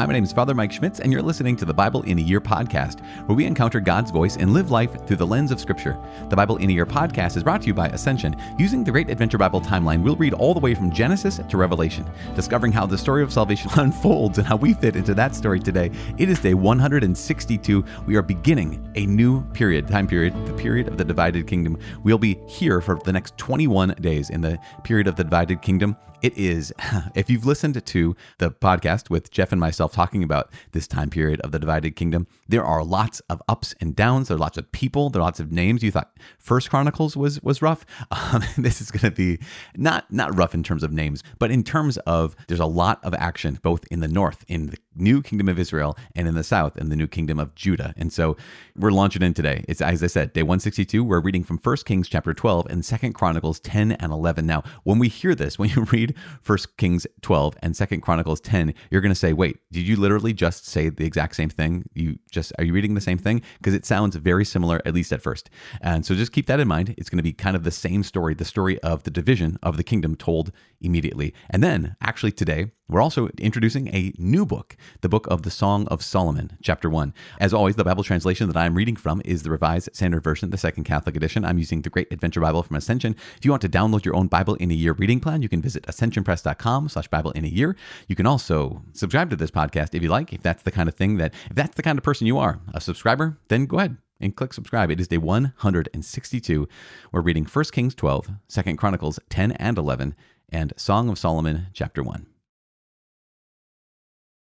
Hi, my name is Father Mike Schmitz, and you're listening to the Bible in a Year podcast, where we encounter God's voice and live life through the lens of Scripture. The Bible in a Year podcast is brought to you by Ascension. Using the Great Adventure Bible timeline, we'll read all the way from Genesis to Revelation, discovering how the story of salvation unfolds and how we fit into that story today. It is day 162. We are beginning a new period, time period, the period of the divided kingdom. We'll be here for the next 21 days in the period of the divided kingdom. It is, if you've listened to the podcast with Jeff and myself talking about this time period of the divided kingdom, there are lots of ups and downs. There are lots of people. There are lots of names. You thought First Chronicles was was rough. Um, this is going to be not not rough in terms of names, but in terms of there's a lot of action both in the north, in the new kingdom of Israel, and in the south, in the new kingdom of Judah. And so we're launching in today. It's as I said, day 162. We're reading from First Kings chapter 12 and Second Chronicles 10 and 11. Now, when we hear this, when you read First Kings 12 and Second Chronicles 10, you're going to say, "Wait, did you literally just say the exact same thing? You just are you reading the same thing? Because it sounds very similar, at least at first. And so just keep that in mind. It's going to be kind of the same story, the story of the division of the kingdom told immediately. And then, actually, today we're also introducing a new book, the book of the Song of Solomon, chapter one. As always, the Bible translation that I'm reading from is the Revised Standard Version, the Second Catholic Edition. I'm using the Great Adventure Bible from Ascension. If you want to download your own Bible in a Year reading plan, you can visit ascensionpress.com/slash Bible in a Year. You can also subscribe to this podcast if you like, if that's the kind of thing that, if that's the kind of person you are, a subscriber, then go ahead and click subscribe. It is day 162. We're reading 1 Kings 12, 2 Chronicles 10 and 11, and Song of Solomon, chapter 1.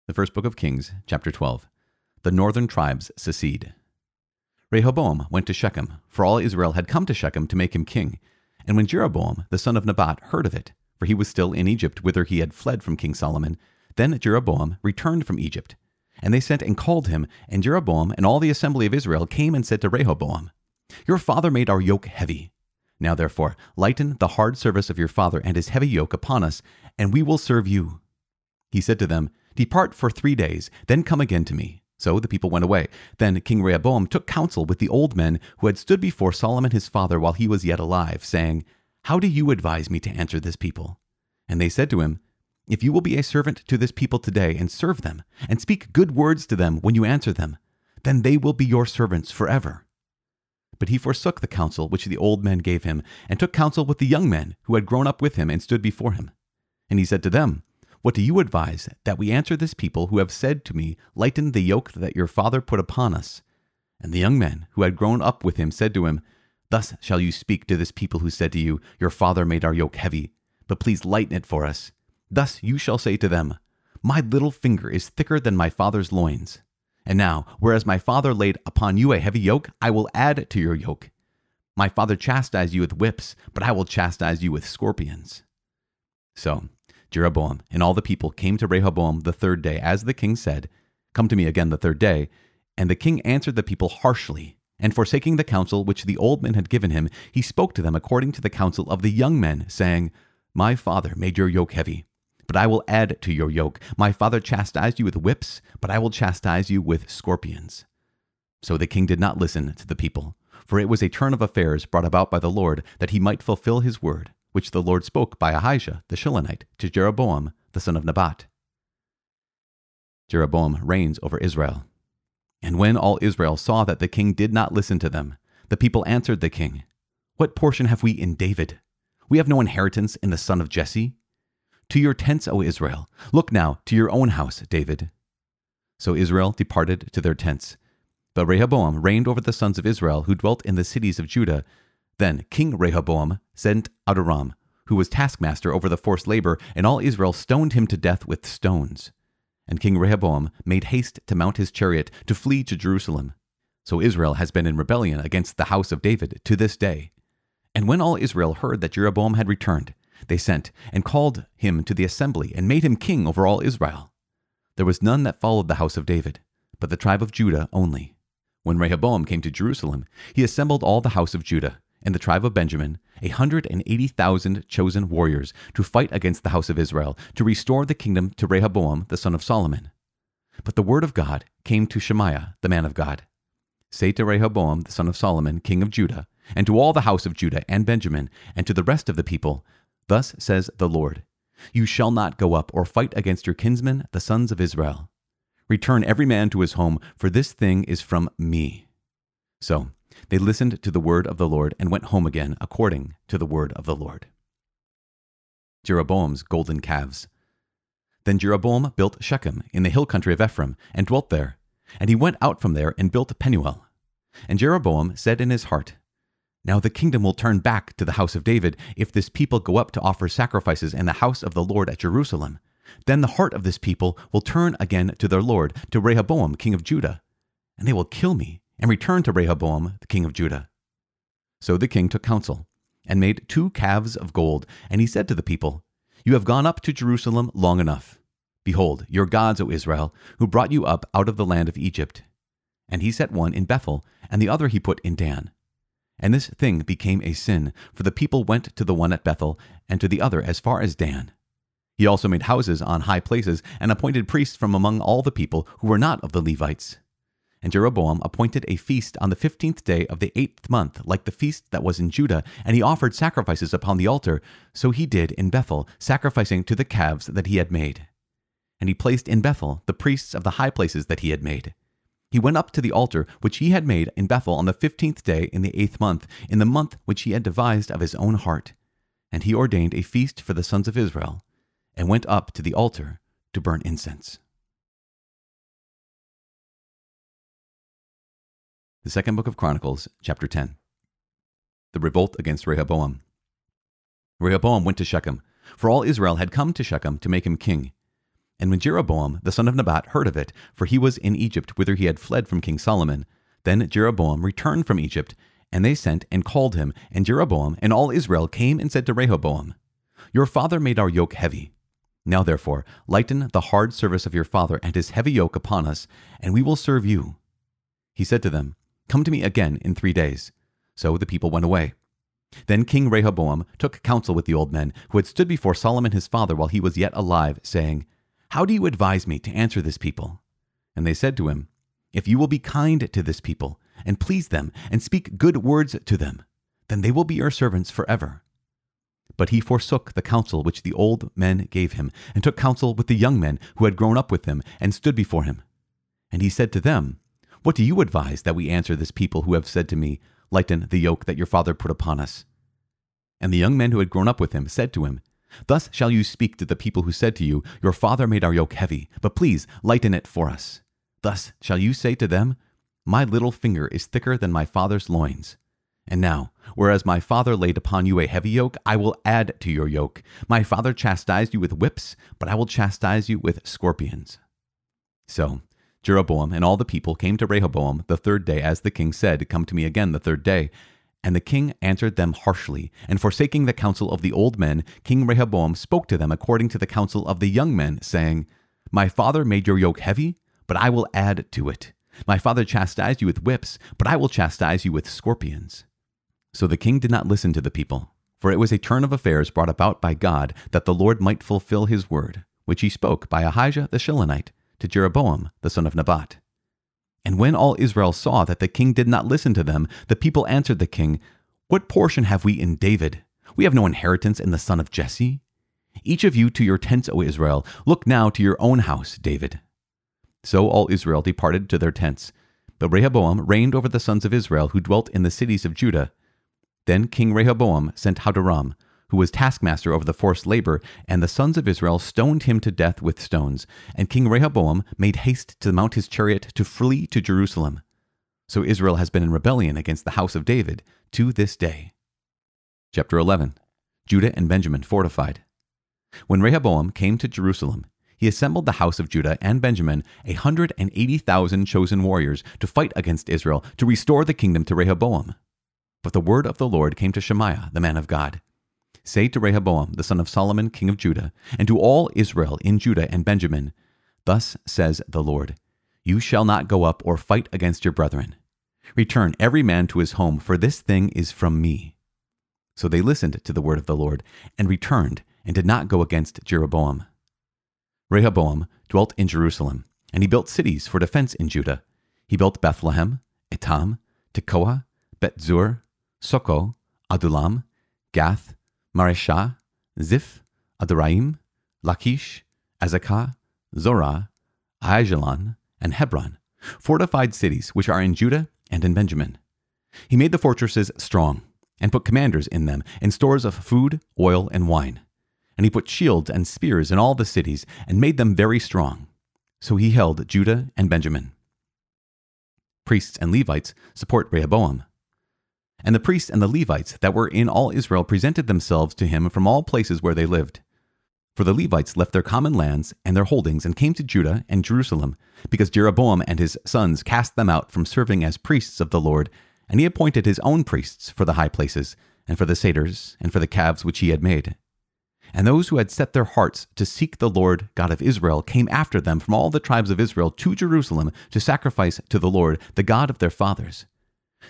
The first book of Kings, chapter 12. The northern tribes secede. Rehoboam went to Shechem, for all Israel had come to Shechem to make him king. And when Jeroboam, the son of Nebat, heard of it, for he was still in Egypt, whither he had fled from King Solomon, then Jeroboam returned from Egypt. And they sent and called him, and Jeroboam and all the assembly of Israel came and said to Rehoboam, Your father made our yoke heavy. Now therefore, lighten the hard service of your father and his heavy yoke upon us, and we will serve you. He said to them, Depart for three days, then come again to me. So the people went away. Then King Rehoboam took counsel with the old men who had stood before Solomon his father while he was yet alive, saying, How do you advise me to answer this people? And they said to him, If you will be a servant to this people today and serve them, and speak good words to them when you answer them, then they will be your servants forever. But he forsook the counsel which the old men gave him, and took counsel with the young men who had grown up with him and stood before him. And he said to them, what do you advise that we answer this people who have said to me, Lighten the yoke that your father put upon us? And the young men who had grown up with him said to him, Thus shall you speak to this people who said to you, Your father made our yoke heavy, but please lighten it for us. Thus you shall say to them, My little finger is thicker than my father's loins. And now, whereas my father laid upon you a heavy yoke, I will add to your yoke. My father chastised you with whips, but I will chastise you with scorpions. So, Jeroboam and all the people came to Rehoboam the third day, as the king said, Come to me again the third day. And the king answered the people harshly. And forsaking the counsel which the old men had given him, he spoke to them according to the counsel of the young men, saying, My father made your yoke heavy, but I will add to your yoke. My father chastised you with whips, but I will chastise you with scorpions. So the king did not listen to the people, for it was a turn of affairs brought about by the Lord, that he might fulfill his word which the Lord spoke by Ahijah the Shilonite to Jeroboam the son of Nebat. Jeroboam reigns over Israel. And when all Israel saw that the king did not listen to them, the people answered the king, What portion have we in David? We have no inheritance in the son of Jesse. To your tents, O Israel. Look now to your own house, David. So Israel departed to their tents. But Rehoboam reigned over the sons of Israel who dwelt in the cities of Judah then King Rehoboam sent Adoram, who was taskmaster over the forced labor, and all Israel stoned him to death with stones. And King Rehoboam made haste to mount his chariot to flee to Jerusalem. So Israel has been in rebellion against the house of David to this day. And when all Israel heard that Jeroboam had returned, they sent and called him to the assembly and made him king over all Israel. There was none that followed the house of David, but the tribe of Judah only. When Rehoboam came to Jerusalem, he assembled all the house of Judah and the tribe of Benjamin, a hundred and eighty thousand chosen warriors, to fight against the house of Israel, to restore the kingdom to Rehoboam the son of Solomon. But the word of God came to Shemaiah, the man of God. Say to Rehoboam the son of Solomon, king of Judah, and to all the house of Judah and Benjamin, and to the rest of the people, Thus says the Lord You shall not go up or fight against your kinsmen, the sons of Israel. Return every man to his home, for this thing is from me. So they listened to the word of the Lord and went home again according to the word of the Lord. Jeroboam's golden calves. Then Jeroboam built Shechem in the hill country of Ephraim and dwelt there. And he went out from there and built Penuel. And Jeroboam said in his heart, Now the kingdom will turn back to the house of David if this people go up to offer sacrifices in the house of the Lord at Jerusalem. Then the heart of this people will turn again to their Lord, to Rehoboam, king of Judah. And they will kill me and returned to Rehoboam, the king of Judah. So the king took counsel and made two calves of gold. And he said to the people, You have gone up to Jerusalem long enough. Behold, your gods, O Israel, who brought you up out of the land of Egypt. And he set one in Bethel, and the other he put in Dan. And this thing became a sin, for the people went to the one at Bethel, and to the other as far as Dan. He also made houses on high places, and appointed priests from among all the people who were not of the Levites. And Jeroboam appointed a feast on the fifteenth day of the eighth month, like the feast that was in Judah, and he offered sacrifices upon the altar. So he did in Bethel, sacrificing to the calves that he had made. And he placed in Bethel the priests of the high places that he had made. He went up to the altar which he had made in Bethel on the fifteenth day in the eighth month, in the month which he had devised of his own heart. And he ordained a feast for the sons of Israel, and went up to the altar to burn incense. The second book of Chronicles, chapter 10. The revolt against Rehoboam. Rehoboam went to Shechem, for all Israel had come to Shechem to make him king. And when Jeroboam the son of Nebat heard of it, for he was in Egypt whither he had fled from King Solomon, then Jeroboam returned from Egypt, and they sent and called him, and Jeroboam and all Israel came and said to Rehoboam, Your father made our yoke heavy. Now therefore, lighten the hard service of your father and his heavy yoke upon us, and we will serve you. He said to them, Come to me again in three days. So the people went away. Then King Rehoboam took counsel with the old men who had stood before Solomon his father while he was yet alive, saying, How do you advise me to answer this people? And they said to him, If you will be kind to this people, and please them, and speak good words to them, then they will be your servants forever. But he forsook the counsel which the old men gave him, and took counsel with the young men who had grown up with him, and stood before him. And he said to them, what do you advise that we answer this people who have said to me, Lighten the yoke that your father put upon us? And the young men who had grown up with him said to him, Thus shall you speak to the people who said to you, Your father made our yoke heavy, but please lighten it for us. Thus shall you say to them, My little finger is thicker than my father's loins. And now, whereas my father laid upon you a heavy yoke, I will add to your yoke. My father chastised you with whips, but I will chastise you with scorpions. So Jeroboam and all the people came to Rehoboam the third day, as the king said, Come to me again the third day. And the king answered them harshly, and forsaking the counsel of the old men, King Rehoboam spoke to them according to the counsel of the young men, saying, My father made your yoke heavy, but I will add to it. My father chastised you with whips, but I will chastise you with scorpions. So the king did not listen to the people, for it was a turn of affairs brought about by God that the Lord might fulfill his word, which he spoke by Ahijah the Shilonite to Jeroboam the son of Nebat. And when all Israel saw that the king did not listen to them, the people answered the king, What portion have we in David? We have no inheritance in the son of Jesse. Each of you to your tents, O Israel. Look now to your own house, David. So all Israel departed to their tents. But Rehoboam reigned over the sons of Israel who dwelt in the cities of Judah. Then King Rehoboam sent Hadoram, who was taskmaster over the forced labor, and the sons of Israel stoned him to death with stones. And King Rehoboam made haste to mount his chariot to flee to Jerusalem. So Israel has been in rebellion against the house of David to this day. Chapter 11 Judah and Benjamin fortified. When Rehoboam came to Jerusalem, he assembled the house of Judah and Benjamin, a hundred and eighty thousand chosen warriors, to fight against Israel, to restore the kingdom to Rehoboam. But the word of the Lord came to Shemaiah, the man of God. Say to Rehoboam, the son of Solomon, king of Judah, and to all Israel in Judah and Benjamin, Thus says the Lord You shall not go up or fight against your brethren. Return every man to his home, for this thing is from me. So they listened to the word of the Lord, and returned, and did not go against Jeroboam. Rehoboam dwelt in Jerusalem, and he built cities for defense in Judah. He built Bethlehem, Etam, Tekoa, Beth-zur, Soco, Adullam, Gath, Mareshah, Ziph, Adoraim, Lachish, Azekah, Zorah, Aijalon, and Hebron, fortified cities which are in Judah and in Benjamin. He made the fortresses strong, and put commanders in them, and stores of food, oil, and wine. And he put shields and spears in all the cities, and made them very strong. So he held Judah and Benjamin. Priests and Levites support Rehoboam. And the priests and the Levites that were in all Israel presented themselves to him from all places where they lived. For the Levites left their common lands and their holdings and came to Judah and Jerusalem, because Jeroboam and his sons cast them out from serving as priests of the Lord, and he appointed his own priests for the high places, and for the satyrs, and for the calves which he had made. And those who had set their hearts to seek the Lord God of Israel came after them from all the tribes of Israel to Jerusalem to sacrifice to the Lord, the God of their fathers.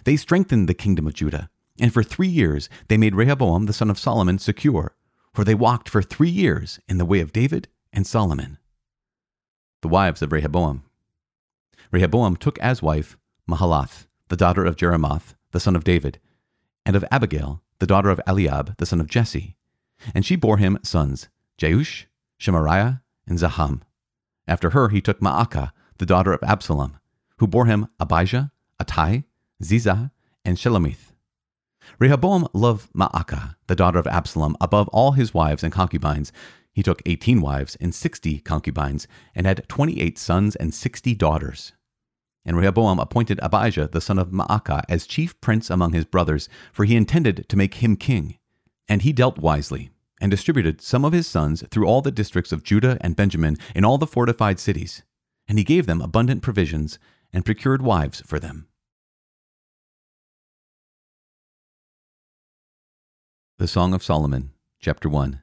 They strengthened the kingdom of Judah, and for three years they made Rehoboam the son of Solomon secure for they walked for three years in the way of David and Solomon. The wives of Rehoboam. Rehoboam took as wife Mahalath, the daughter of Jerimoth, the son of David, and of Abigail, the daughter of Eliab, the son of Jesse. And she bore him sons, Jeush, Shemariah, and Zaham. After her he took Maacah, the daughter of Absalom, who bore him Abijah, Attai, Ziza, and Shelomith. Rehoboam loved Maacah, the daughter of Absalom, above all his wives and concubines. He took 18 wives and 60 concubines, and had 28 sons and 60 daughters. And Rehoboam appointed Abijah, the son of Maacah, as chief prince among his brothers, for he intended to make him king. And he dealt wisely, and distributed some of his sons through all the districts of Judah and Benjamin in all the fortified cities. And he gave them abundant provisions, and procured wives for them. The Song of Solomon, Chapter 1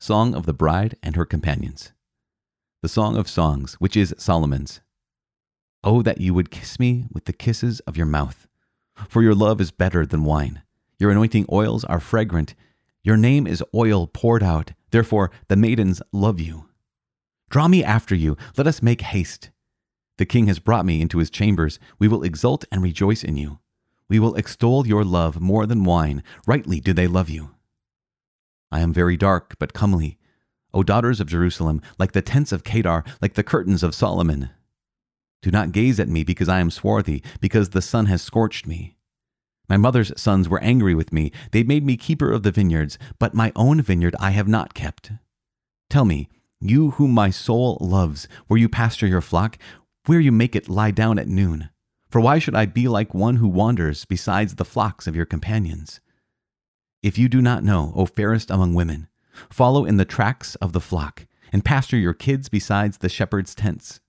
Song of the Bride and Her Companions. The Song of Songs, which is Solomon's. Oh, that you would kiss me with the kisses of your mouth, for your love is better than wine. Your anointing oils are fragrant. Your name is oil poured out. Therefore, the maidens love you. Draw me after you. Let us make haste. The king has brought me into his chambers. We will exult and rejoice in you. We will extol your love more than wine. Rightly do they love you. I am very dark, but comely. O daughters of Jerusalem, like the tents of Kedar, like the curtains of Solomon. Do not gaze at me because I am swarthy, because the sun has scorched me. My mother's sons were angry with me. They made me keeper of the vineyards, but my own vineyard I have not kept. Tell me, you whom my soul loves, where you pasture your flock, where you make it lie down at noon. For why should I be like one who wanders besides the flocks of your companions? If you do not know, O fairest among women, follow in the tracks of the flock, and pasture your kids besides the shepherd's tents.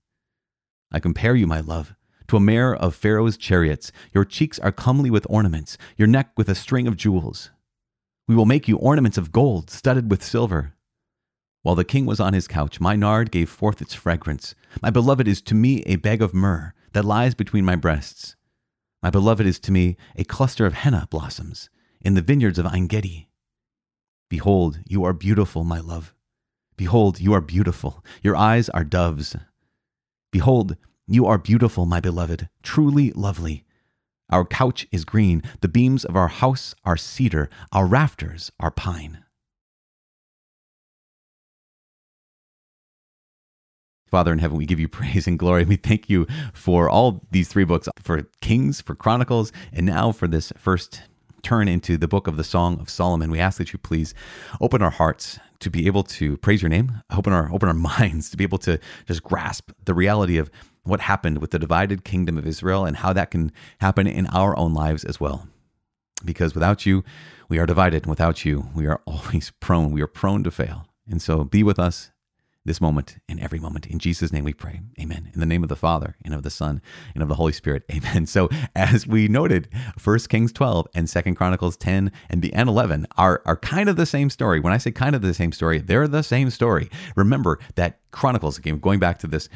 I compare you, my love, to a mare of Pharaoh's chariots. Your cheeks are comely with ornaments, your neck with a string of jewels. We will make you ornaments of gold, studded with silver. While the king was on his couch, my nard gave forth its fragrance. My beloved is to me a bag of myrrh that lies between my breasts. My beloved is to me a cluster of henna blossoms in the vineyards of Engedi. Behold, you are beautiful, my love. Behold, you are beautiful. Your eyes are doves. Behold, you are beautiful, my beloved, truly lovely. Our couch is green, the beams of our house are cedar, our rafters are pine. Father in heaven, we give you praise and glory. We thank you for all these three books for Kings, for Chronicles, and now for this first turn into the book of the Song of Solomon. We ask that you please open our hearts to be able to praise your name, open our open our minds to be able to just grasp the reality of what happened with the divided kingdom of Israel and how that can happen in our own lives as well. Because without you, we are divided. Without you, we are always prone. We are prone to fail. And so be with us this moment and every moment. In Jesus' name we pray. Amen. In the name of the Father and of the Son and of the Holy Spirit. Amen. So as we noted, 1 Kings 12 and 2 Chronicles 10 and the and 11 are, are kind of the same story. When I say kind of the same story, they're the same story. Remember that Chronicles, again, going back to this,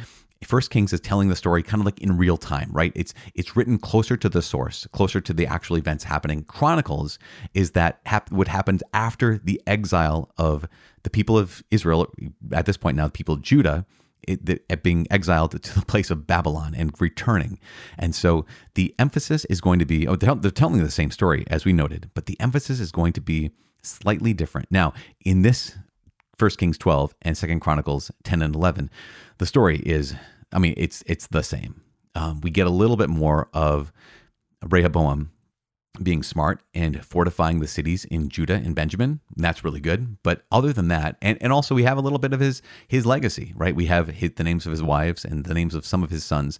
First Kings is telling the story kind of like in real time, right? It's it's written closer to the source, closer to the actual events happening. Chronicles is that hap- what happened after the exile of the people of Israel. At this point now, the people of Judah. It, the, being exiled to the place of Babylon and returning. And so the emphasis is going to be, oh, they're, they're telling the same story as we noted, but the emphasis is going to be slightly different. Now, in this 1 Kings 12 and 2 Chronicles 10 and 11, the story is I mean, it's it's the same. Um, we get a little bit more of Rehoboam being smart and fortifying the cities in Judah and Benjamin. And that's really good. But other than that, and, and also we have a little bit of his his legacy, right? We have his, the names of his wives and the names of some of his sons.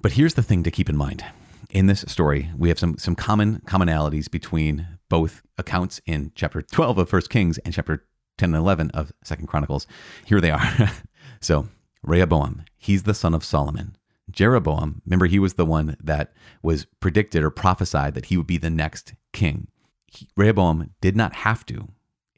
But here's the thing to keep in mind. In this story, we have some some common commonalities between both accounts in chapter 12 of First Kings and chapter 10 and 11 of Second Chronicles. Here they are. so, Rehoboam, he's the son of Solomon. Jeroboam, remember, he was the one that was predicted or prophesied that he would be the next king. He, Rehoboam did not have to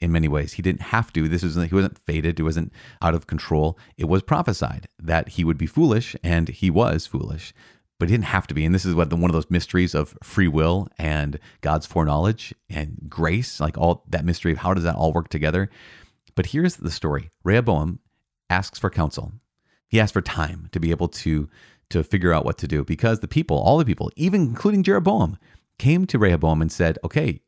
in many ways. He didn't have to. This was he wasn't fated. He wasn't out of control. It was prophesied that he would be foolish, and he was foolish, but he didn't have to be. And this is what the, one of those mysteries of free will and God's foreknowledge and grace, like all that mystery of how does that all work together. But here's the story: Rehoboam asks for counsel. He asked for time to be able to to figure out what to do because the people, all the people, even including Jeroboam, came to Rehoboam and said, "Okay,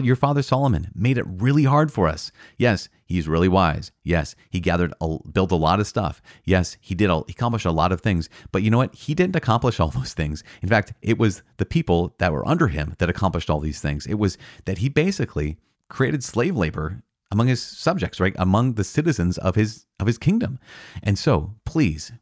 your father Solomon made it really hard for us. Yes, he's really wise. Yes, he gathered, a, built a lot of stuff. Yes, he did, a, he accomplished a lot of things. But you know what? He didn't accomplish all those things. In fact, it was the people that were under him that accomplished all these things. It was that he basically created slave labor among his subjects, right? Among the citizens of his of his kingdom. And so, please,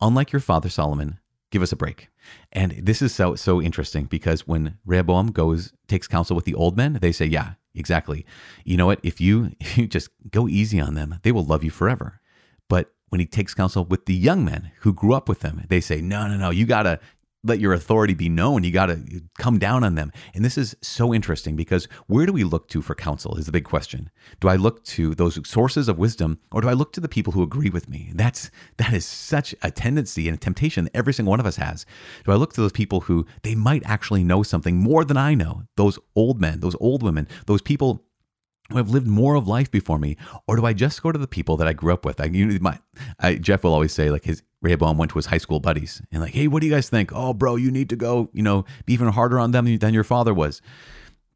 unlike your father Solomon, give us a break. And this is so so interesting because when Rehoboam goes takes counsel with the old men, they say, "Yeah, exactly. You know what? If you if you just go easy on them, they will love you forever." But when he takes counsel with the young men who grew up with them, they say, "No, no, no. You gotta let your authority be known. You got to come down on them. And this is so interesting because where do we look to for counsel is the big question. Do I look to those sources of wisdom or do I look to the people who agree with me? That's that is such a tendency and a temptation that every single one of us has. Do I look to those people who they might actually know something more than I know? Those old men, those old women, those people who have lived more of life before me, or do I just go to the people that I grew up with? I, you know, my, I, Jeff will always say like his Rehoboam went to his high school buddies and like, hey, what do you guys think? Oh, bro, you need to go, you know, be even harder on them than your father was.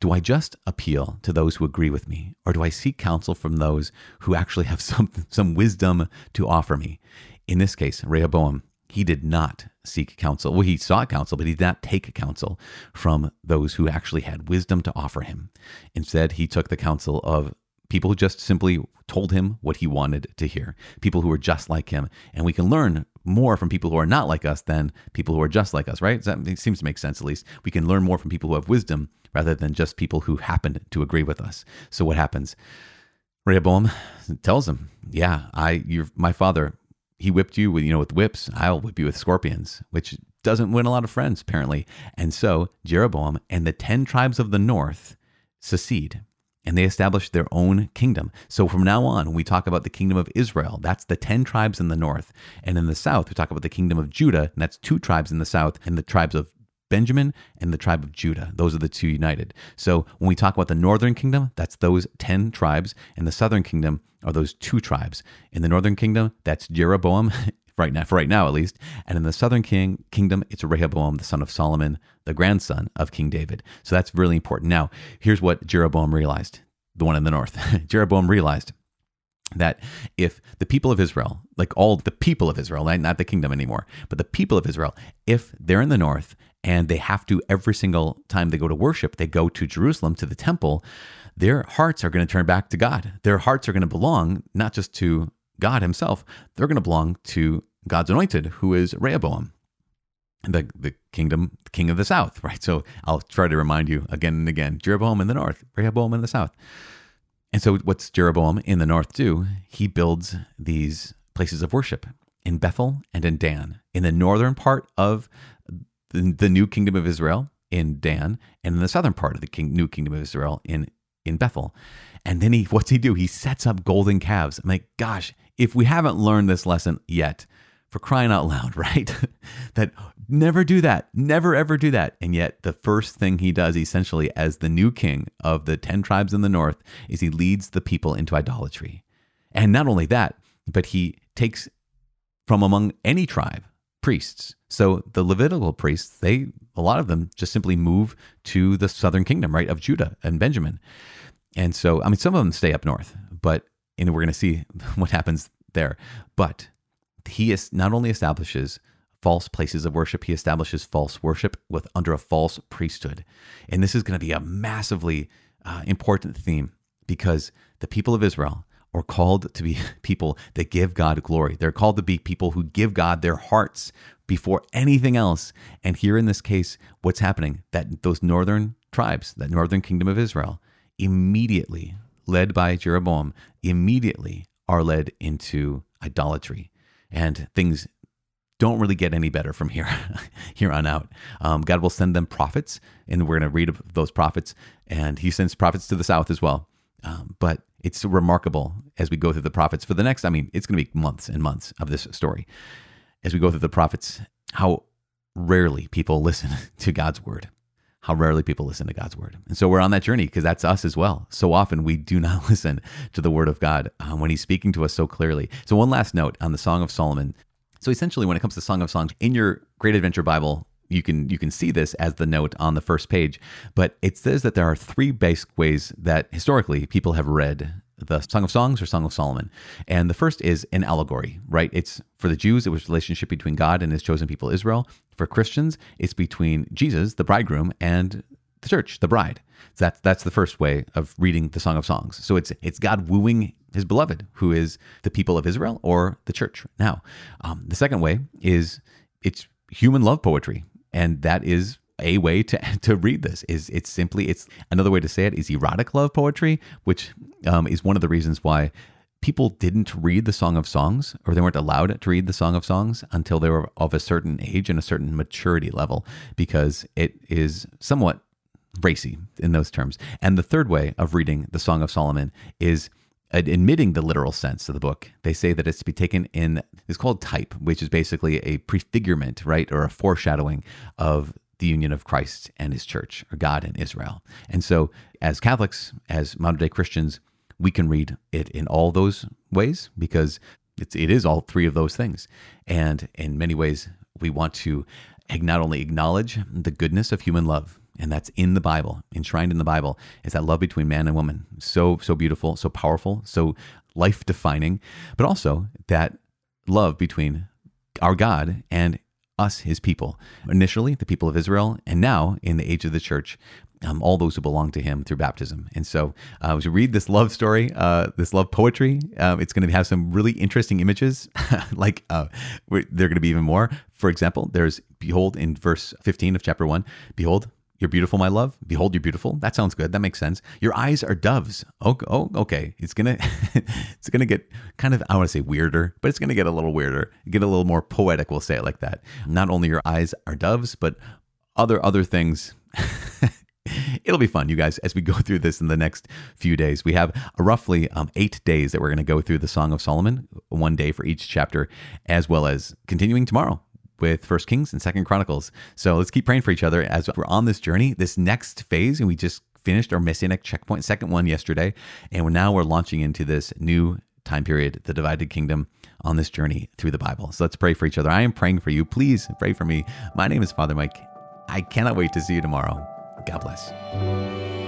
Do I just appeal to those who agree with me, or do I seek counsel from those who actually have some some wisdom to offer me? In this case, Rehoboam, he did not seek counsel. Well, he sought counsel, but he did not take counsel from those who actually had wisdom to offer him. Instead, he took the counsel of people who just simply told him what he wanted to hear, people who were just like him. And we can learn more from people who are not like us than people who are just like us, right? That seems to make sense, at least. We can learn more from people who have wisdom rather than just people who happen to agree with us. So what happens? Rehoboam tells him, "Yeah, I, you're my father. He whipped you with, you know, with whips. I'll whip you with scorpions." Which doesn't win a lot of friends, apparently. And so Jeroboam and the ten tribes of the north secede and they established their own kingdom. So from now on, when we talk about the kingdom of Israel, that's the 10 tribes in the north. And in the south, we talk about the kingdom of Judah, and that's two tribes in the south, and the tribes of Benjamin and the tribe of Judah. Those are the two united. So when we talk about the northern kingdom, that's those 10 tribes, and the southern kingdom are those two tribes. In the northern kingdom, that's Jeroboam right now, for right now at least. And in the southern king, kingdom, it's Rehoboam, the son of Solomon, the grandson of King David. So that's really important. Now, here's what Jeroboam realized, the one in the north. Jeroboam realized that if the people of Israel, like all the people of Israel, not the kingdom anymore, but the people of Israel, if they're in the north and they have to every single time they go to worship, they go to Jerusalem to the temple, their hearts are going to turn back to God. Their hearts are going to belong not just to God himself, they're going to belong to God's anointed, who is Rehoboam, the, the kingdom, the king of the south, right? So I'll try to remind you again and again Jeroboam in the north, Rehoboam in the south. And so what's Jeroboam in the north do? He builds these places of worship in Bethel and in Dan, in the northern part of the, the new kingdom of Israel in Dan, and in the southern part of the king, new kingdom of Israel in in Bethel. And then he, what's he do? He sets up golden calves. I'm like, gosh, if we haven't learned this lesson yet, for crying out loud, right? that never do that, never ever do that. And yet, the first thing he does, essentially, as the new king of the 10 tribes in the north, is he leads the people into idolatry. And not only that, but he takes from among any tribe priests. So the Levitical priests, they, a lot of them just simply move to the southern kingdom, right, of Judah and Benjamin. And so, I mean, some of them stay up north, but and we're going to see what happens there. But he is not only establishes false places of worship, he establishes false worship with under a false priesthood. And this is going to be a massively uh, important theme because the people of Israel are called to be people that give God glory. They're called to be people who give God their hearts before anything else. And here in this case, what's happening? That those northern tribes, that northern kingdom of Israel, immediately, led by Jeroboam, immediately are led into idolatry. And things don't really get any better from here here on out. Um, God will send them prophets, and we're going to read those prophets. And He sends prophets to the south as well. Um, but it's remarkable as we go through the prophets for the next. I mean, it's going to be months and months of this story as we go through the prophets. How rarely people listen to God's word. How rarely people listen to God's word. And so we're on that journey because that's us as well. So often we do not listen to the word of God um, when he's speaking to us so clearly. So, one last note on the Song of Solomon. So essentially, when it comes to Song of Songs in your Great Adventure Bible, you can you can see this as the note on the first page. But it says that there are three basic ways that historically people have read the Song of Songs or Song of Solomon. And the first is an allegory, right? It's for the Jews, it was relationship between God and his chosen people Israel. For Christians, it's between Jesus, the bridegroom, and the church, the bride. So that's that's the first way of reading the Song of Songs. So it's it's God wooing his beloved, who is the people of Israel or the church. Now, um, the second way is it's human love poetry, and that is a way to to read this. Is it's simply it's another way to say it is erotic love poetry, which um, is one of the reasons why people didn't read the Song of Songs, or they weren't allowed to read the Song of Songs until they were of a certain age and a certain maturity level, because it is somewhat racy in those terms. And the third way of reading the Song of Solomon is admitting the literal sense of the book. They say that it's to be taken in, it's called type, which is basically a prefigurement, right, or a foreshadowing of the union of Christ and his church, or God and Israel. And so, as Catholics, as modern day Christians, we can read it in all those ways because it's, it is all three of those things. And in many ways, we want to not only acknowledge the goodness of human love, and that's in the Bible, enshrined in the Bible, is that love between man and woman. So, so beautiful, so powerful, so life defining, but also that love between our God and us, his people. Initially, the people of Israel, and now in the age of the church, um, all those who belong to him through baptism. And so, uh, as you read this love story, uh, this love poetry, uh, it's going to have some really interesting images. like uh, they're going to be even more. For example, there's behold in verse 15 of chapter 1 Behold, you're beautiful, my love. Behold, you're beautiful. That sounds good. That makes sense. Your eyes are doves. Oh, oh okay. It's gonna, it's gonna get kind of, I want to say weirder, but it's gonna get a little weirder, get a little more poetic. We'll say it like that. Not only your eyes are doves, but other other things. It'll be fun, you guys, as we go through this in the next few days. We have roughly um, eight days that we're going to go through the Song of Solomon, one day for each chapter, as well as continuing tomorrow with First Kings and Second Chronicles. So let's keep praying for each other as we're on this journey, this next phase, and we just finished our messianic checkpoint, second one yesterday, and now we're launching into this new time period, the divided kingdom, on this journey through the Bible. So let's pray for each other. I am praying for you. Please pray for me. My name is Father Mike. I cannot wait to see you tomorrow. God bless.